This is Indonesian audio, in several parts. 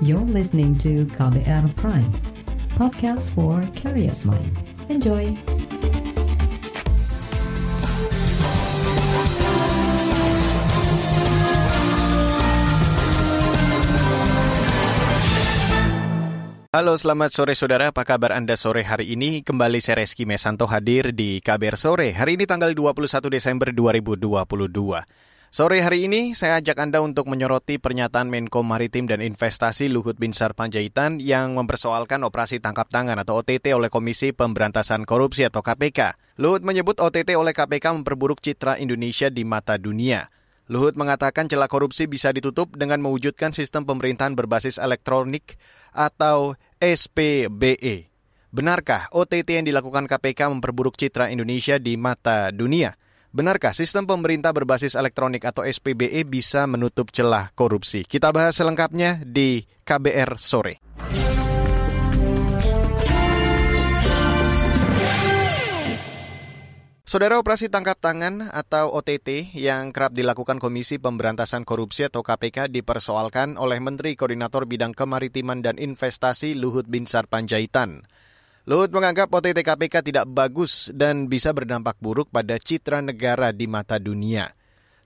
You're listening to KBR Prime, podcast for curious mind. Enjoy! Halo selamat sore saudara, apa kabar Anda sore hari ini? Kembali saya Reski Mesanto hadir di KBR Sore. Hari ini tanggal 21 Desember 2022. Sore hari ini saya ajak Anda untuk menyoroti pernyataan Menko Maritim dan Investasi Luhut Binsar Panjaitan yang mempersoalkan operasi tangkap tangan atau OTT oleh Komisi Pemberantasan Korupsi atau KPK. Luhut menyebut OTT oleh KPK memperburuk citra Indonesia di mata dunia. Luhut mengatakan celah korupsi bisa ditutup dengan mewujudkan sistem pemerintahan berbasis elektronik atau SPBE. Benarkah OTT yang dilakukan KPK memperburuk citra Indonesia di mata dunia? Benarkah sistem pemerintah berbasis elektronik atau SPBE bisa menutup celah korupsi? Kita bahas selengkapnya di KBR sore. Saudara operasi tangkap tangan atau OTT yang kerap dilakukan Komisi Pemberantasan Korupsi atau KPK dipersoalkan oleh Menteri Koordinator Bidang Kemaritiman dan Investasi Luhut Binsar Panjaitan. Luhut menganggap OTT KPK tidak bagus dan bisa berdampak buruk pada citra negara di mata dunia.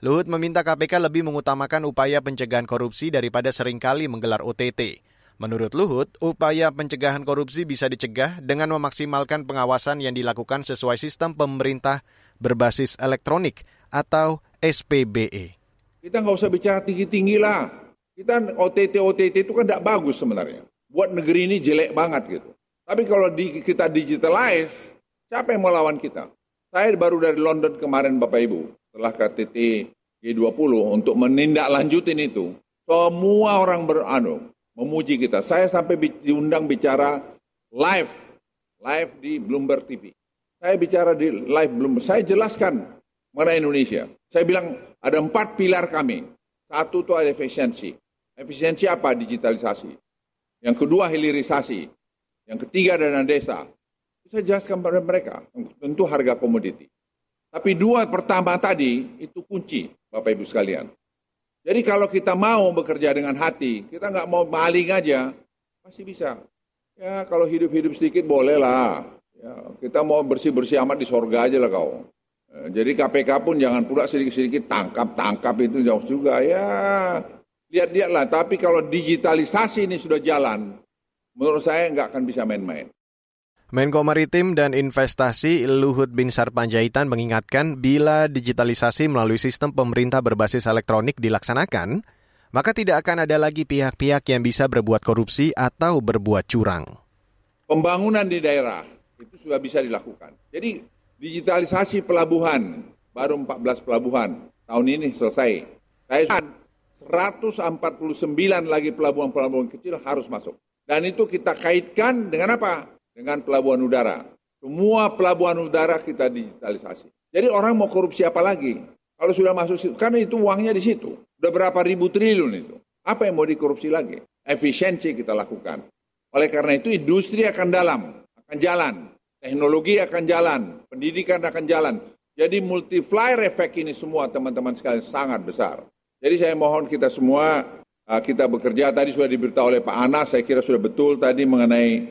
Luhut meminta KPK lebih mengutamakan upaya pencegahan korupsi daripada sering kali menggelar OTT. Menurut Luhut, upaya pencegahan korupsi bisa dicegah dengan memaksimalkan pengawasan yang dilakukan sesuai sistem pemerintah berbasis elektronik atau SPBE. Kita nggak usah bicara tinggi-tinggi lah. Kita OTT-OTT itu kan tidak bagus sebenarnya. Buat negeri ini jelek banget gitu. Tapi kalau di, kita digitalize, siapa yang mau kita? Saya baru dari London kemarin Bapak Ibu, setelah KTT G20 untuk menindaklanjutin itu. Semua orang beranu, memuji kita. Saya sampai diundang bicara live, live di Bloomberg TV. Saya bicara di live Bloomberg, saya jelaskan mengenai Indonesia. Saya bilang ada empat pilar kami. Satu itu ada efisiensi. Efisiensi apa? Digitalisasi. Yang kedua hilirisasi. Yang ketiga dana desa. Saya jelaskan pada mereka. Tentu harga komoditi. Tapi dua pertama tadi itu kunci Bapak Ibu sekalian. Jadi kalau kita mau bekerja dengan hati, kita nggak mau maling aja, pasti bisa. Ya kalau hidup-hidup sedikit boleh lah. Ya, kita mau bersih-bersih amat di sorga aja lah kau. Ya, jadi KPK pun jangan pula sedikit-sedikit tangkap-tangkap itu jauh juga. Ya lihat-lihat lah. Tapi kalau digitalisasi ini sudah jalan, menurut saya nggak akan bisa main-main. Menko Maritim dan Investasi Luhut Binsar Panjaitan mengingatkan bila digitalisasi melalui sistem pemerintah berbasis elektronik dilaksanakan, maka tidak akan ada lagi pihak-pihak yang bisa berbuat korupsi atau berbuat curang. Pembangunan di daerah itu sudah bisa dilakukan. Jadi digitalisasi pelabuhan, baru 14 pelabuhan, tahun ini selesai. Saya 149 lagi pelabuhan-pelabuhan kecil harus masuk. Dan itu kita kaitkan dengan apa? dengan pelabuhan udara. Semua pelabuhan udara kita digitalisasi. Jadi orang mau korupsi apa lagi? Kalau sudah masuk situ, karena itu uangnya di situ. Sudah berapa ribu triliun itu. Apa yang mau dikorupsi lagi? Efisiensi kita lakukan. Oleh karena itu industri akan dalam, akan jalan. Teknologi akan jalan, pendidikan akan jalan. Jadi multiplier effect ini semua teman-teman sekalian sangat besar. Jadi saya mohon kita semua, kita bekerja, tadi sudah diberitahu oleh Pak Anas, saya kira sudah betul tadi mengenai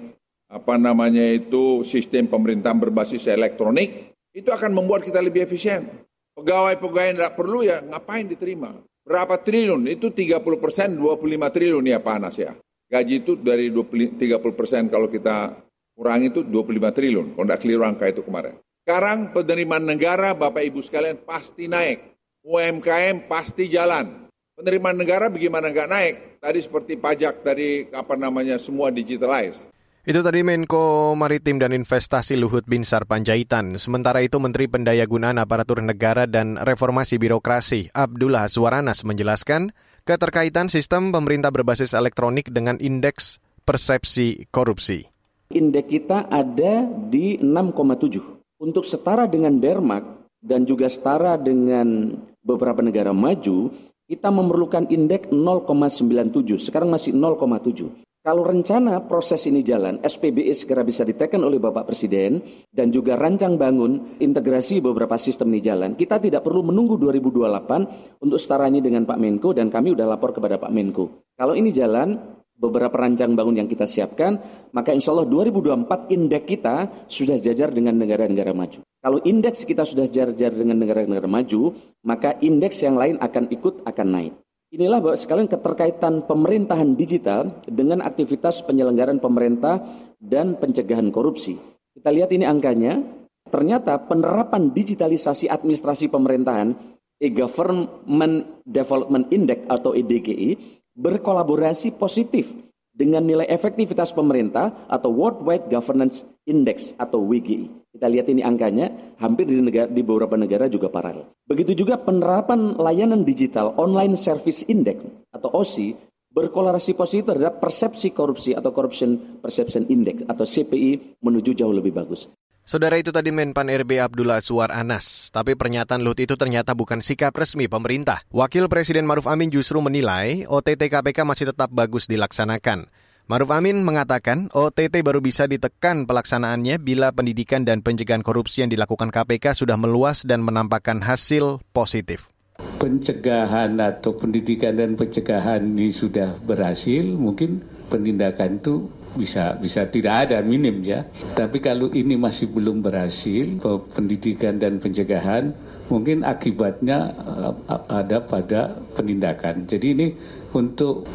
apa namanya itu sistem pemerintahan berbasis elektronik itu akan membuat kita lebih efisien. Pegawai-pegawai yang tidak perlu ya ngapain diterima? Berapa triliun? Itu 30 persen, 25 triliun ya Pak Anas ya. Gaji itu dari 20, 30 persen kalau kita kurangi itu 25 triliun. Kalau tidak keliru angka itu kemarin. Sekarang penerimaan negara Bapak Ibu sekalian pasti naik. UMKM pasti jalan. Penerimaan negara bagaimana nggak naik? Tadi seperti pajak dari apa namanya semua digitalize. Itu tadi Menko Maritim dan Investasi Luhut Binsar Panjaitan. Sementara itu Menteri Pendayagunaan Aparatur Negara dan Reformasi Birokrasi Abdullah Suaranas menjelaskan keterkaitan sistem pemerintah berbasis elektronik dengan indeks persepsi korupsi. Indeks kita ada di 6,7. Untuk setara dengan Denmark dan juga setara dengan beberapa negara maju, kita memerlukan indeks 0,97. Sekarang masih 0,7. Kalau rencana proses ini jalan, SPBE segera bisa ditekan oleh Bapak Presiden dan juga rancang bangun integrasi beberapa sistem ini jalan. Kita tidak perlu menunggu 2028 untuk setaranya dengan Pak Menko dan kami sudah lapor kepada Pak Menko. Kalau ini jalan, beberapa rancang bangun yang kita siapkan, maka insya Allah 2024 indeks kita sudah sejajar dengan negara-negara maju. Kalau indeks kita sudah sejajar dengan negara-negara maju, maka indeks yang lain akan ikut akan naik. Inilah Bapak sekalian keterkaitan pemerintahan digital dengan aktivitas penyelenggaraan pemerintah dan pencegahan korupsi. Kita lihat ini angkanya, ternyata penerapan digitalisasi administrasi pemerintahan e-Government Development Index atau EDGI berkolaborasi positif dengan nilai efektivitas pemerintah atau Worldwide Governance Index atau WGI. Kita lihat ini angkanya hampir di, negara, di beberapa negara juga paralel. Begitu juga penerapan layanan digital Online Service Index atau OSI berkolaborasi positif terhadap persepsi korupsi atau Corruption Perception Index atau CPI menuju jauh lebih bagus. Saudara itu tadi Menpan RB Abdullah Suar Anas, tapi pernyataan Luhut itu ternyata bukan sikap resmi pemerintah. Wakil Presiden Maruf Amin justru menilai OTT KPK masih tetap bagus dilaksanakan. Maruf Amin mengatakan OTT baru bisa ditekan pelaksanaannya bila pendidikan dan pencegahan korupsi yang dilakukan KPK sudah meluas dan menampakkan hasil positif. Pencegahan atau pendidikan dan pencegahan ini sudah berhasil, mungkin penindakan itu bisa bisa tidak ada minim ya. Tapi kalau ini masih belum berhasil, pendidikan dan pencegahan mungkin akibatnya eh, ada pada penindakan. Jadi ini untuk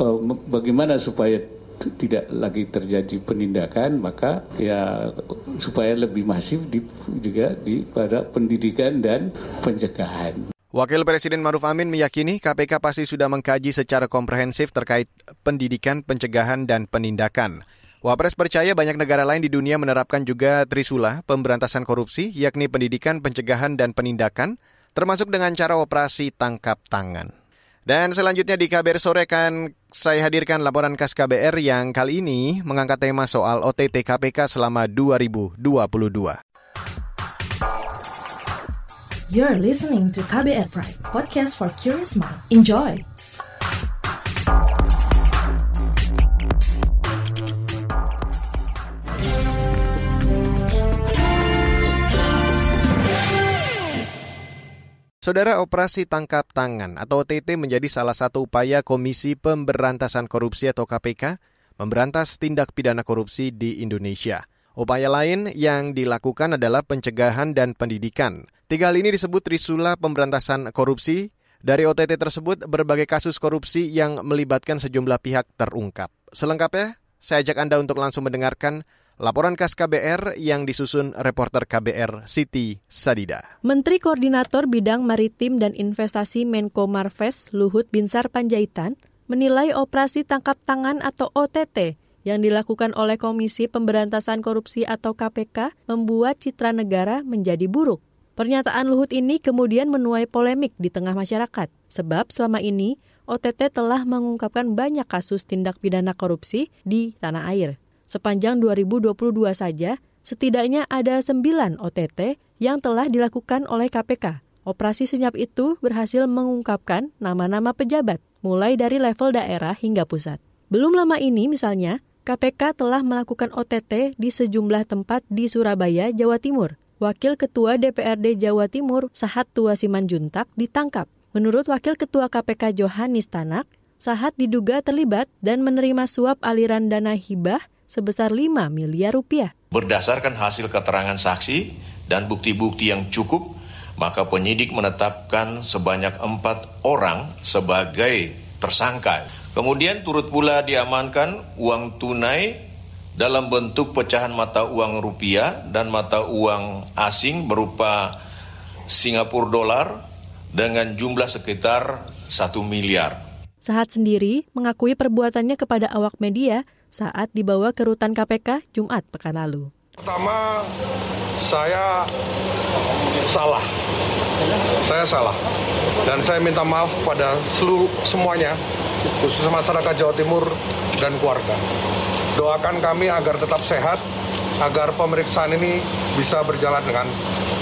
uh, bagaimana supaya tidak lagi terjadi penindakan maka ya supaya lebih masif di, juga di pada pendidikan dan pencegahan. Wakil Presiden Maruf Amin meyakini KPK pasti sudah mengkaji secara komprehensif terkait pendidikan, pencegahan, dan penindakan. Wapres percaya banyak negara lain di dunia menerapkan juga Trisula, pemberantasan korupsi, yakni pendidikan, pencegahan, dan penindakan, termasuk dengan cara operasi tangkap tangan. Dan selanjutnya di KBR sore kan saya hadirkan laporan khas KBR yang kali ini mengangkat tema soal OTT KPK selama 2022. You're listening to KBR Pride, podcast for curious mind. Enjoy! Saudara Operasi Tangkap Tangan atau OTT menjadi salah satu upaya Komisi Pemberantasan Korupsi atau KPK memberantas tindak pidana korupsi di Indonesia. Upaya lain yang dilakukan adalah pencegahan dan pendidikan. Tiga hal ini disebut Trisula Pemberantasan Korupsi. Dari OTT tersebut, berbagai kasus korupsi yang melibatkan sejumlah pihak terungkap. Selengkapnya, saya ajak Anda untuk langsung mendengarkan Laporan khas KBR yang disusun reporter KBR Siti Sadida. Menteri Koordinator Bidang Maritim dan Investasi Menko Marves Luhut Binsar Panjaitan menilai operasi tangkap tangan atau OTT yang dilakukan oleh Komisi Pemberantasan Korupsi atau KPK membuat citra negara menjadi buruk. Pernyataan Luhut ini kemudian menuai polemik di tengah masyarakat, sebab selama ini OTT telah mengungkapkan banyak kasus tindak pidana korupsi di tanah air. Sepanjang 2022 saja, setidaknya ada 9 OTT yang telah dilakukan oleh KPK. Operasi senyap itu berhasil mengungkapkan nama-nama pejabat, mulai dari level daerah hingga pusat. Belum lama ini misalnya, KPK telah melakukan OTT di sejumlah tempat di Surabaya, Jawa Timur. Wakil Ketua DPRD Jawa Timur, Sahat Tua Simanjuntak, ditangkap. Menurut Wakil Ketua KPK Johanis Tanak, Sahat diduga terlibat dan menerima suap aliran dana hibah sebesar 5 miliar rupiah. Berdasarkan hasil keterangan saksi dan bukti-bukti yang cukup, maka penyidik menetapkan sebanyak empat orang sebagai tersangka. Kemudian turut pula diamankan uang tunai dalam bentuk pecahan mata uang rupiah dan mata uang asing berupa Singapura dolar dengan jumlah sekitar satu miliar. Sahat sendiri mengakui perbuatannya kepada awak media saat dibawa ke rutan KPK Jumat pekan lalu. Pertama, saya salah. Saya salah. Dan saya minta maaf pada seluruh semuanya, khususnya masyarakat Jawa Timur dan keluarga. Doakan kami agar tetap sehat, agar pemeriksaan ini bisa berjalan dengan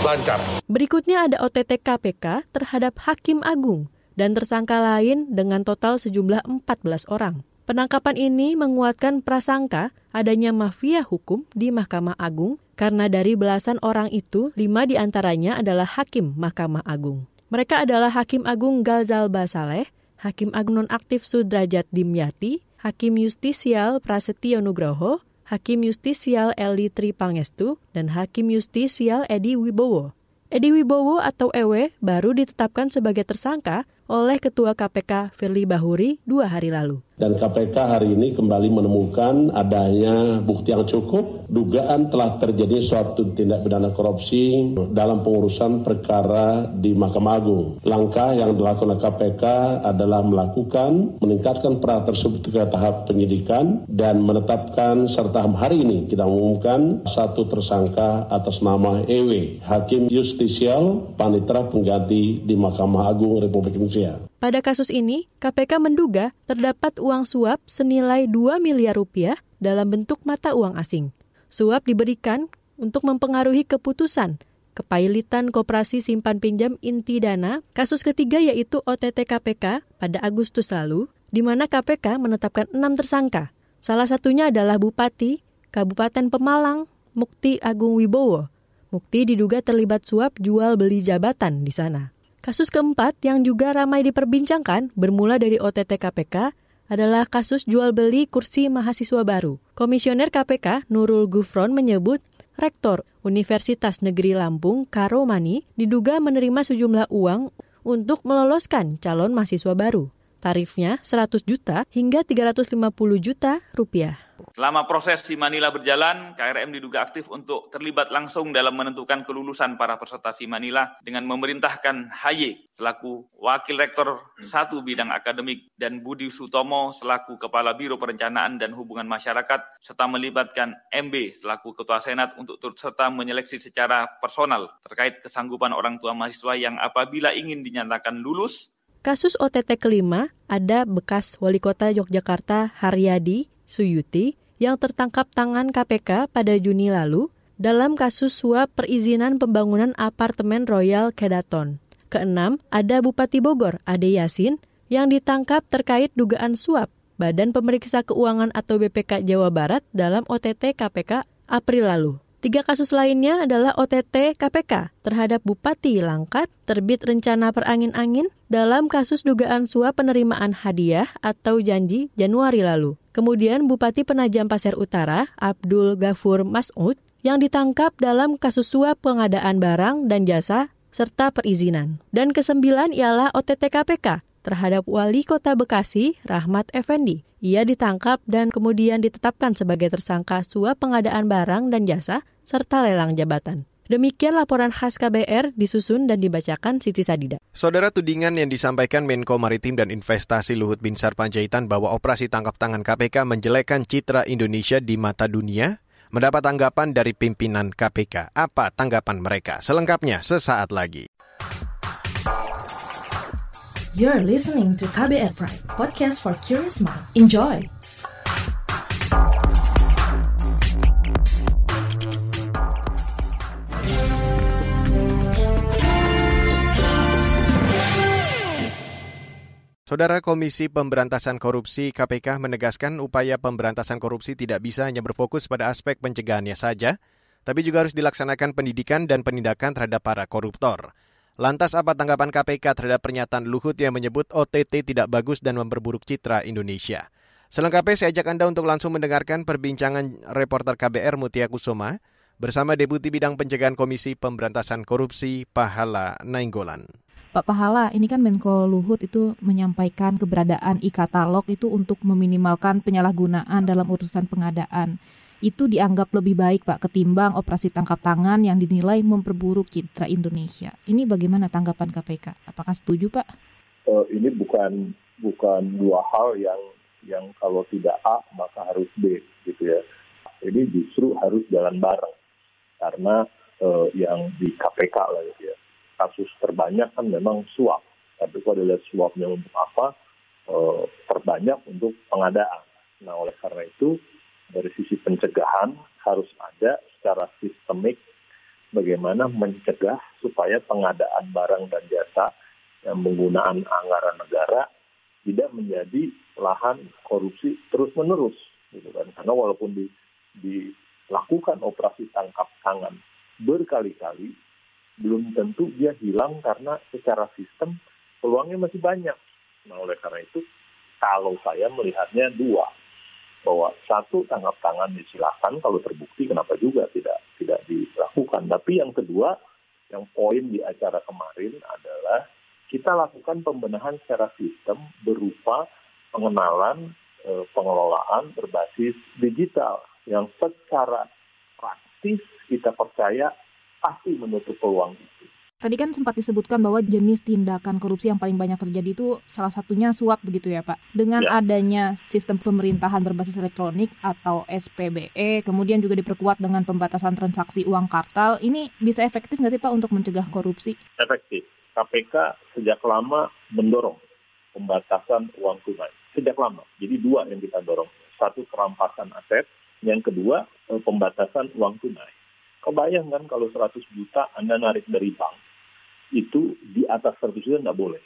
lancar. Berikutnya ada OTT KPK terhadap Hakim Agung dan tersangka lain dengan total sejumlah 14 orang. Penangkapan ini menguatkan prasangka adanya mafia hukum di Mahkamah Agung karena dari belasan orang itu, lima di antaranya adalah hakim Mahkamah Agung. Mereka adalah Hakim Agung Galzal Basaleh, Hakim Agung Nonaktif Sudrajat Dimyati, Hakim Justisial Prasetyo Nugroho, Hakim Justisial Eli Tri Pangestu, dan Hakim Justisial Edi Wibowo. Edi Wibowo atau Ewe baru ditetapkan sebagai tersangka oleh Ketua KPK Firly Bahuri dua hari lalu. Dan KPK hari ini kembali menemukan adanya bukti yang cukup, dugaan telah terjadi suatu tindak pidana korupsi dalam pengurusan perkara di Mahkamah Agung. Langkah yang dilakukan KPK adalah melakukan, meningkatkan perkara tersebut ke tahap penyidikan dan menetapkan serta hari ini kita umumkan satu tersangka atas nama EW, Hakim Justisial Panitra Pengganti di Mahkamah Agung Republik Indonesia. Pada kasus ini, KPK menduga terdapat uang suap senilai 2 miliar rupiah dalam bentuk mata uang asing. Suap diberikan untuk mempengaruhi keputusan kepailitan Koperasi Simpan Pinjam Inti Dana. Kasus ketiga yaitu OTT KPK pada Agustus lalu, di mana KPK menetapkan enam tersangka. Salah satunya adalah Bupati Kabupaten Pemalang, Mukti Agung Wibowo. Mukti diduga terlibat suap jual beli jabatan di sana. Kasus keempat yang juga ramai diperbincangkan bermula dari OTT KPK adalah kasus jual beli kursi mahasiswa baru. Komisioner KPK Nurul Gufron menyebut Rektor Universitas Negeri Lampung Karomani diduga menerima sejumlah uang untuk meloloskan calon mahasiswa baru. Tarifnya 100 juta hingga 350 juta rupiah. Selama proses di Manila berjalan, KRM diduga aktif untuk terlibat langsung dalam menentukan kelulusan para peserta si Manila dengan memerintahkan HY selaku Wakil Rektor satu bidang akademik dan Budi Sutomo selaku Kepala Biro Perencanaan dan Hubungan Masyarakat serta melibatkan MB selaku Ketua Senat untuk turut serta menyeleksi secara personal terkait kesanggupan orang tua mahasiswa yang apabila ingin dinyatakan lulus. Kasus OTT kelima ada bekas Wali Kota Yogyakarta Haryadi Suyuti yang tertangkap tangan KPK pada Juni lalu dalam kasus suap perizinan pembangunan apartemen Royal Kedaton. Keenam, ada Bupati Bogor, Ade Yasin, yang ditangkap terkait dugaan suap Badan Pemeriksa Keuangan atau BPK Jawa Barat dalam OTT KPK April lalu. Tiga kasus lainnya adalah OTT KPK terhadap Bupati Langkat, terbit rencana perangin-angin dalam kasus dugaan suap penerimaan hadiah atau janji Januari lalu. Kemudian Bupati Penajam Pasir Utara, Abdul Ghafur Mas'ud, yang ditangkap dalam kasus suap pengadaan barang dan jasa serta perizinan. Dan kesembilan ialah OTT KPK terhadap Wali Kota Bekasi, Rahmat Effendi. Ia ditangkap dan kemudian ditetapkan sebagai tersangka suap pengadaan barang dan jasa serta lelang jabatan. Demikian laporan khas KBR disusun dan dibacakan Siti Sadida. Saudara tudingan yang disampaikan Menko Maritim dan Investasi Luhut Binsar Panjaitan bahwa operasi tangkap tangan KPK menjelekkan citra Indonesia di mata dunia mendapat tanggapan dari pimpinan KPK. Apa tanggapan mereka? Selengkapnya sesaat lagi. You're listening to KBR Pride, podcast for curious mind. Enjoy! Saudara Komisi Pemberantasan Korupsi KPK menegaskan upaya pemberantasan korupsi tidak bisa hanya berfokus pada aspek pencegahannya saja, tapi juga harus dilaksanakan pendidikan dan penindakan terhadap para koruptor. Lantas apa tanggapan KPK terhadap pernyataan Luhut yang menyebut OTT tidak bagus dan memperburuk citra Indonesia? Selengkapnya saya ajak Anda untuk langsung mendengarkan perbincangan reporter KBR Mutia Kusuma bersama Deputi Bidang Pencegahan Komisi Pemberantasan Korupsi Pahala Nainggolan. Pak Pahala, ini kan Menko Luhut itu menyampaikan keberadaan e-katalog itu untuk meminimalkan penyalahgunaan dalam urusan pengadaan. Itu dianggap lebih baik Pak ketimbang operasi tangkap tangan yang dinilai memperburuk citra Indonesia. Ini bagaimana tanggapan KPK? Apakah setuju Pak? Uh, ini bukan bukan dua hal yang yang kalau tidak A maka harus B gitu ya. Ini justru harus jalan bareng karena uh, yang di KPK lah gitu ya kasus terbanyak kan memang suap. Tapi kalau dilihat suapnya untuk apa, e, terbanyak untuk pengadaan. Nah oleh karena itu dari sisi pencegahan harus ada secara sistemik bagaimana mencegah supaya pengadaan barang dan jasa yang menggunakan anggaran negara tidak menjadi lahan korupsi terus menerus gitu kan karena walaupun di, dilakukan operasi tangkap tangan berkali-kali belum tentu dia hilang karena secara sistem peluangnya masih banyak. Nah oleh karena itu kalau saya melihatnya dua bahwa satu tangkap tangan disilakan kalau terbukti kenapa juga tidak tidak dilakukan tapi yang kedua yang poin di acara kemarin adalah kita lakukan pembenahan secara sistem berupa pengenalan eh, pengelolaan berbasis digital yang secara praktis kita percaya pasti menutup peluang itu. Tadi kan sempat disebutkan bahwa jenis tindakan korupsi yang paling banyak terjadi itu salah satunya suap begitu ya Pak. Dengan ya. adanya sistem pemerintahan berbasis elektronik atau SPBE, kemudian juga diperkuat dengan pembatasan transaksi uang kartal, ini bisa efektif nggak sih Pak untuk mencegah korupsi? Efektif. KPK sejak lama mendorong pembatasan uang tunai. Sejak lama. Jadi dua yang kita dorong. Satu perampasan aset, yang kedua eh, pembatasan uang tunai. Kebayang kan kalau 100 juta Anda narik dari bank, itu di atas 100 juta nggak boleh.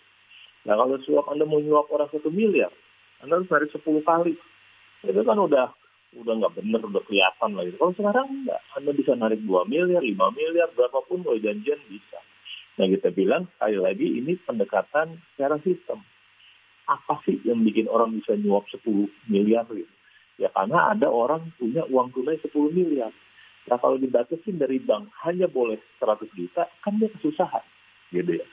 Nah kalau suap Anda mau nyuap orang satu miliar, Anda harus narik 10 kali. Itu kan udah udah nggak bener, udah kelihatan lah itu. Kalau sekarang nggak, Anda bisa narik 2 miliar, 5 miliar, berapapun kalau janjian bisa. Nah kita bilang sekali lagi ini pendekatan secara sistem. Apa sih yang bikin orang bisa nyuap 10 miliar gitu? Ya karena ada orang punya uang tunai 10 miliar. Nah kalau dibatasin dari bank hanya boleh 100 juta, kan dia kesusahan gitu ya.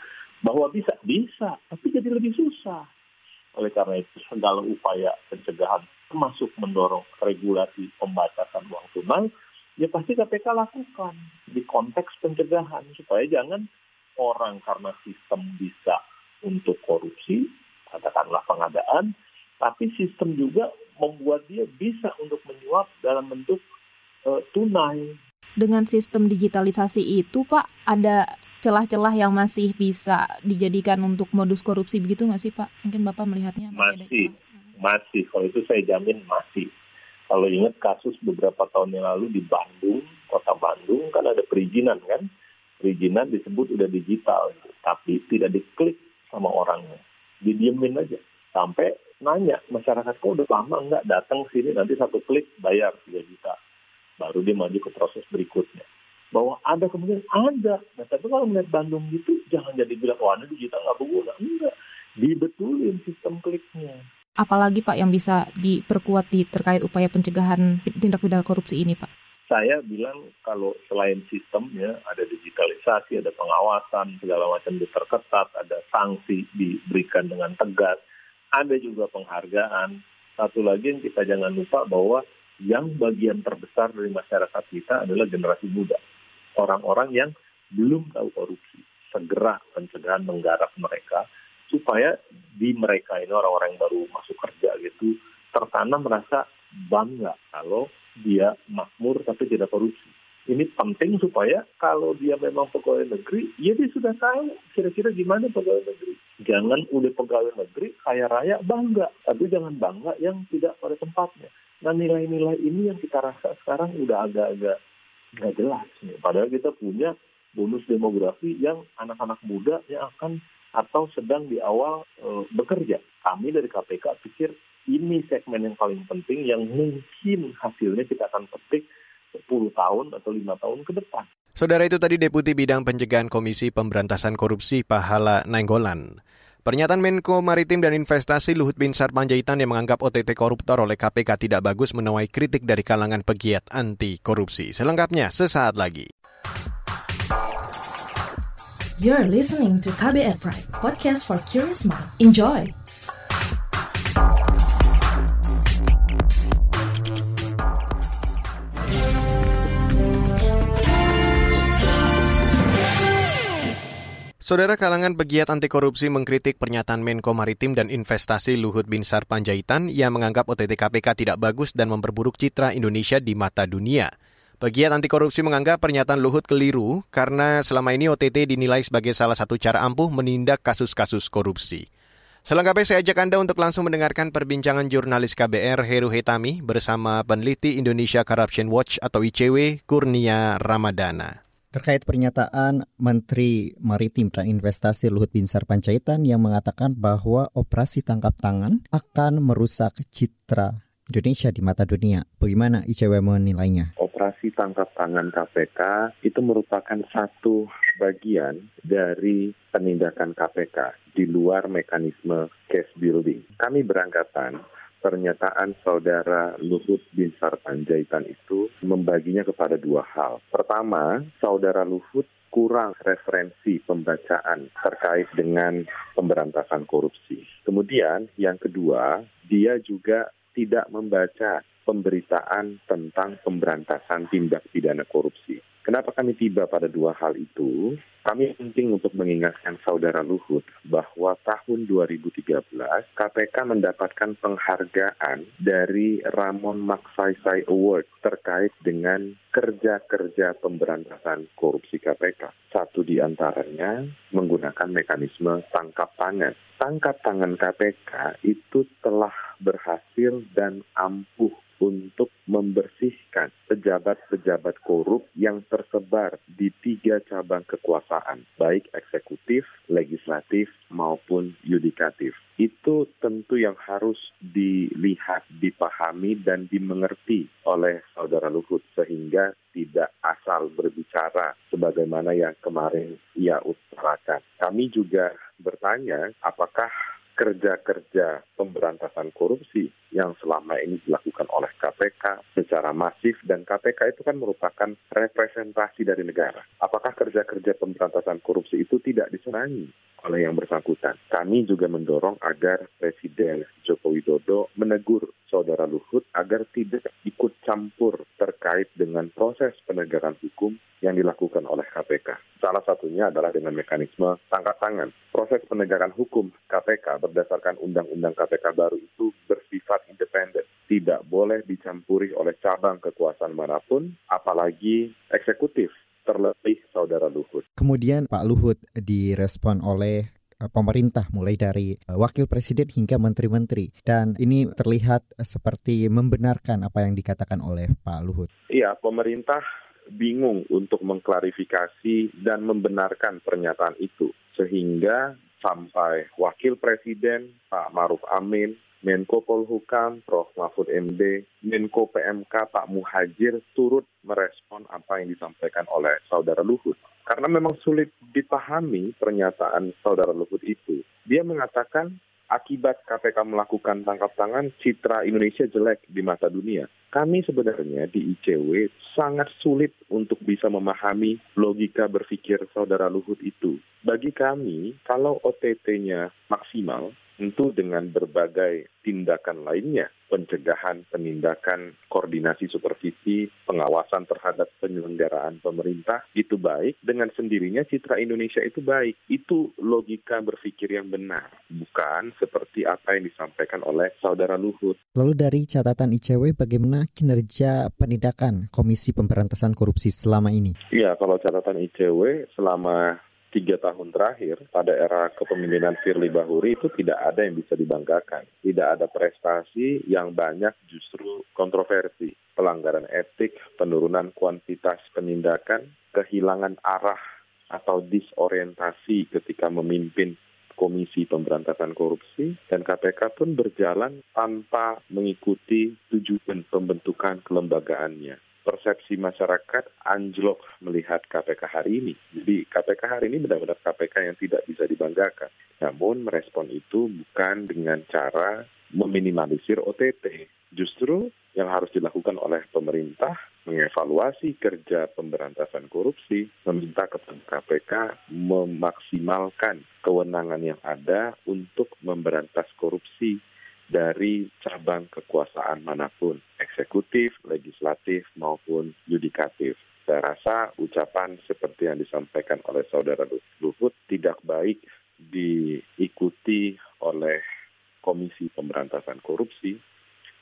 Bahwa bisa, bisa, tapi jadi lebih susah. Oleh karena itu segala upaya pencegahan termasuk mendorong regulasi pembatasan uang tunai, ya pasti KPK lakukan di konteks pencegahan supaya jangan orang karena sistem bisa untuk korupsi, katakanlah pengadaan, tapi sistem juga membuat dia bisa untuk menyuap dalam bentuk uh, tunai. Dengan sistem digitalisasi itu, Pak, ada celah-celah yang masih bisa dijadikan untuk modus korupsi begitu nggak sih Pak? Mungkin Bapak melihatnya masih, masih, masih. Kalau itu saya jamin masih. Kalau ingat kasus beberapa tahun yang lalu di Bandung, kota Bandung kan ada perizinan kan, perizinan disebut udah digital, tapi tidak diklik sama orangnya, didiemin aja. Sampai nanya masyarakat kok udah lama nggak datang sini nanti satu klik bayar 3 juta, baru dia maju ke proses berikutnya bahwa ada kemudian ada. Nah, tapi kalau melihat Bandung gitu, jangan jadi bilang, wah, ini digital nggak berguna. Enggak. Dibetulin sistem kliknya. Apalagi Pak yang bisa diperkuat di terkait upaya pencegahan tindak pidana korupsi ini Pak? Saya bilang kalau selain sistemnya ada digitalisasi, ada pengawasan, segala macam diperketat, ada sanksi diberikan dengan tegas, ada juga penghargaan. Satu lagi yang kita jangan lupa bahwa yang bagian terbesar dari masyarakat kita adalah generasi muda orang-orang yang belum tahu korupsi. Segera pencegahan menggarap mereka supaya di mereka ini orang-orang yang baru masuk kerja gitu tertanam merasa bangga kalau dia makmur tapi tidak korupsi. Ini penting supaya kalau dia memang pegawai negeri, ya dia sudah tahu kira-kira gimana pegawai negeri. Jangan udah pegawai negeri kaya raya bangga, tapi jangan bangga yang tidak pada tempatnya. Nah nilai-nilai ini yang kita rasa sekarang udah agak-agak nggak jelas. Padahal kita punya bonus demografi yang anak-anak muda yang akan atau sedang di awal e, bekerja. Kami dari KPK pikir ini segmen yang paling penting yang mungkin hasilnya kita akan petik 10 tahun atau lima tahun ke depan. Saudara itu tadi Deputi Bidang Pencegahan Komisi Pemberantasan Korupsi Pahala Nainggolan. Pernyataan Menko Maritim dan Investasi Luhut Binsar Panjaitan yang menganggap OTT koruptor oleh KPK tidak bagus menuai kritik dari kalangan pegiat anti korupsi. Selengkapnya sesaat lagi. You're listening to KBR Pride, podcast for curious mind. Enjoy! Saudara kalangan pegiat anti korupsi mengkritik pernyataan Menko Maritim dan Investasi Luhut Binsar Panjaitan yang menganggap OTT KPK tidak bagus dan memperburuk citra Indonesia di mata dunia. Pegiat anti korupsi menganggap pernyataan Luhut keliru karena selama ini OTT dinilai sebagai salah satu cara ampuh menindak kasus-kasus korupsi. Selengkapnya saya ajak Anda untuk langsung mendengarkan perbincangan jurnalis KBR Heru Hetami bersama peneliti Indonesia Corruption Watch atau ICW Kurnia Ramadana terkait pernyataan Menteri Maritim dan Investasi Luhut Binsar Panjaitan yang mengatakan bahwa operasi tangkap tangan akan merusak citra Indonesia di mata dunia. Bagaimana ICW menilainya? operasi tangkap tangan KPK itu merupakan satu bagian dari penindakan KPK di luar mekanisme case building. Kami beranggapan pernyataan saudara Luhut bin Sarpanjaitan itu membaginya kepada dua hal. Pertama, saudara Luhut kurang referensi pembacaan terkait dengan pemberantasan korupsi. Kemudian yang kedua, dia juga tidak membaca pemberitaan tentang pemberantasan tindak pidana korupsi. Kenapa kami tiba pada dua hal itu? Kami penting untuk mengingatkan saudara Luhut bahwa tahun 2013 KPK mendapatkan penghargaan dari Ramon Magsaysay Award terkait dengan kerja-kerja pemberantasan korupsi KPK. Satu di antaranya menggunakan mekanisme tangkap tangan. Tangkap tangan KPK itu telah berhasil dan ampuh untuk membersihkan pejabat-pejabat korup yang tersebar di tiga cabang kekuasaan, baik eksekutif, legislatif, maupun yudikatif. Itu tentu yang harus dilihat, dipahami, dan dimengerti oleh saudara Luhut, sehingga tidak asal berbicara sebagaimana yang kemarin ia utarakan. Kami juga bertanya apakah kerja-kerja pemberantasan korupsi yang selama ini dilakukan oleh KPK secara masif dan KPK itu kan merupakan representasi dari negara. Apakah kerja-kerja pemberantasan korupsi itu tidak disenangi oleh yang bersangkutan? Kami juga mendorong agar Presiden Joko Widodo menegur saudara Luhut agar tidak ikut campur terkait dengan proses penegakan hukum yang dilakukan oleh KPK. Salah satunya adalah dengan mekanisme tangkap tangan. Proses penegakan hukum KPK berdasarkan Undang-Undang KPK baru itu bersifat independen. Tidak boleh dicampuri oleh cabang kekuasaan mana pun, apalagi eksekutif terlebih saudara Luhut. Kemudian Pak Luhut direspon oleh eh, pemerintah mulai dari eh, wakil presiden hingga menteri-menteri dan ini terlihat seperti membenarkan apa yang dikatakan oleh Pak Luhut. Iya, pemerintah bingung untuk mengklarifikasi dan membenarkan pernyataan itu. Sehingga sampai Wakil Presiden Pak Maruf Amin, Menko Polhukam Prof. Mahfud MD, Menko PMK Pak Muhajir turut merespon apa yang disampaikan oleh Saudara Luhut. Karena memang sulit dipahami pernyataan Saudara Luhut itu. Dia mengatakan akibat KPK melakukan tangkap tangan, citra Indonesia jelek di mata dunia. Kami sebenarnya di ICW sangat sulit untuk bisa memahami logika berpikir saudara Luhut itu. Bagi kami, kalau OTT-nya maksimal, tentu dengan berbagai tindakan lainnya, pencegahan, penindakan, koordinasi supervisi, pengawasan terhadap penyelenggaraan pemerintah, itu baik. Dengan sendirinya citra Indonesia itu baik. Itu logika berpikir yang benar, bukan seperti apa yang disampaikan oleh saudara Luhut. Lalu dari catatan ICW, bagaimana kinerja penindakan Komisi Pemberantasan Korupsi selama ini? Iya, kalau catatan ICW selama tiga tahun terakhir pada era kepemimpinan Firly Bahuri itu tidak ada yang bisa dibanggakan. Tidak ada prestasi yang banyak justru kontroversi. Pelanggaran etik, penurunan kuantitas penindakan, kehilangan arah atau disorientasi ketika memimpin Komisi Pemberantasan Korupsi dan KPK pun berjalan tanpa mengikuti tujuan pembentukan kelembagaannya persepsi masyarakat anjlok melihat KPK hari ini. Jadi KPK hari ini benar-benar KPK yang tidak bisa dibanggakan. Namun merespon itu bukan dengan cara meminimalisir OTT. Justru yang harus dilakukan oleh pemerintah mengevaluasi kerja pemberantasan korupsi, meminta kepada KPK memaksimalkan kewenangan yang ada untuk memberantas korupsi dari cabang kekuasaan mana pun, eksekutif, legislatif, maupun yudikatif. Saya rasa ucapan seperti yang disampaikan oleh saudara Luhut tidak baik diikuti oleh Komisi Pemberantasan Korupsi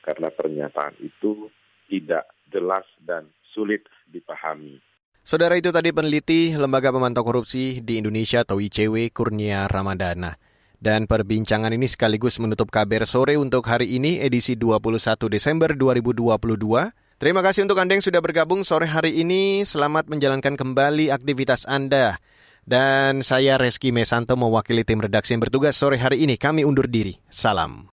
karena pernyataan itu tidak jelas dan sulit dipahami. Saudara itu tadi peneliti Lembaga Pemantau Korupsi di Indonesia atau ICW Kurnia Ramadana. Dan perbincangan ini sekaligus menutup kabar sore untuk hari ini edisi 21 Desember 2022. Terima kasih untuk Anda yang sudah bergabung sore hari ini. Selamat menjalankan kembali aktivitas Anda. Dan saya Reski Mesanto mewakili tim redaksi yang bertugas sore hari ini. Kami undur diri. Salam.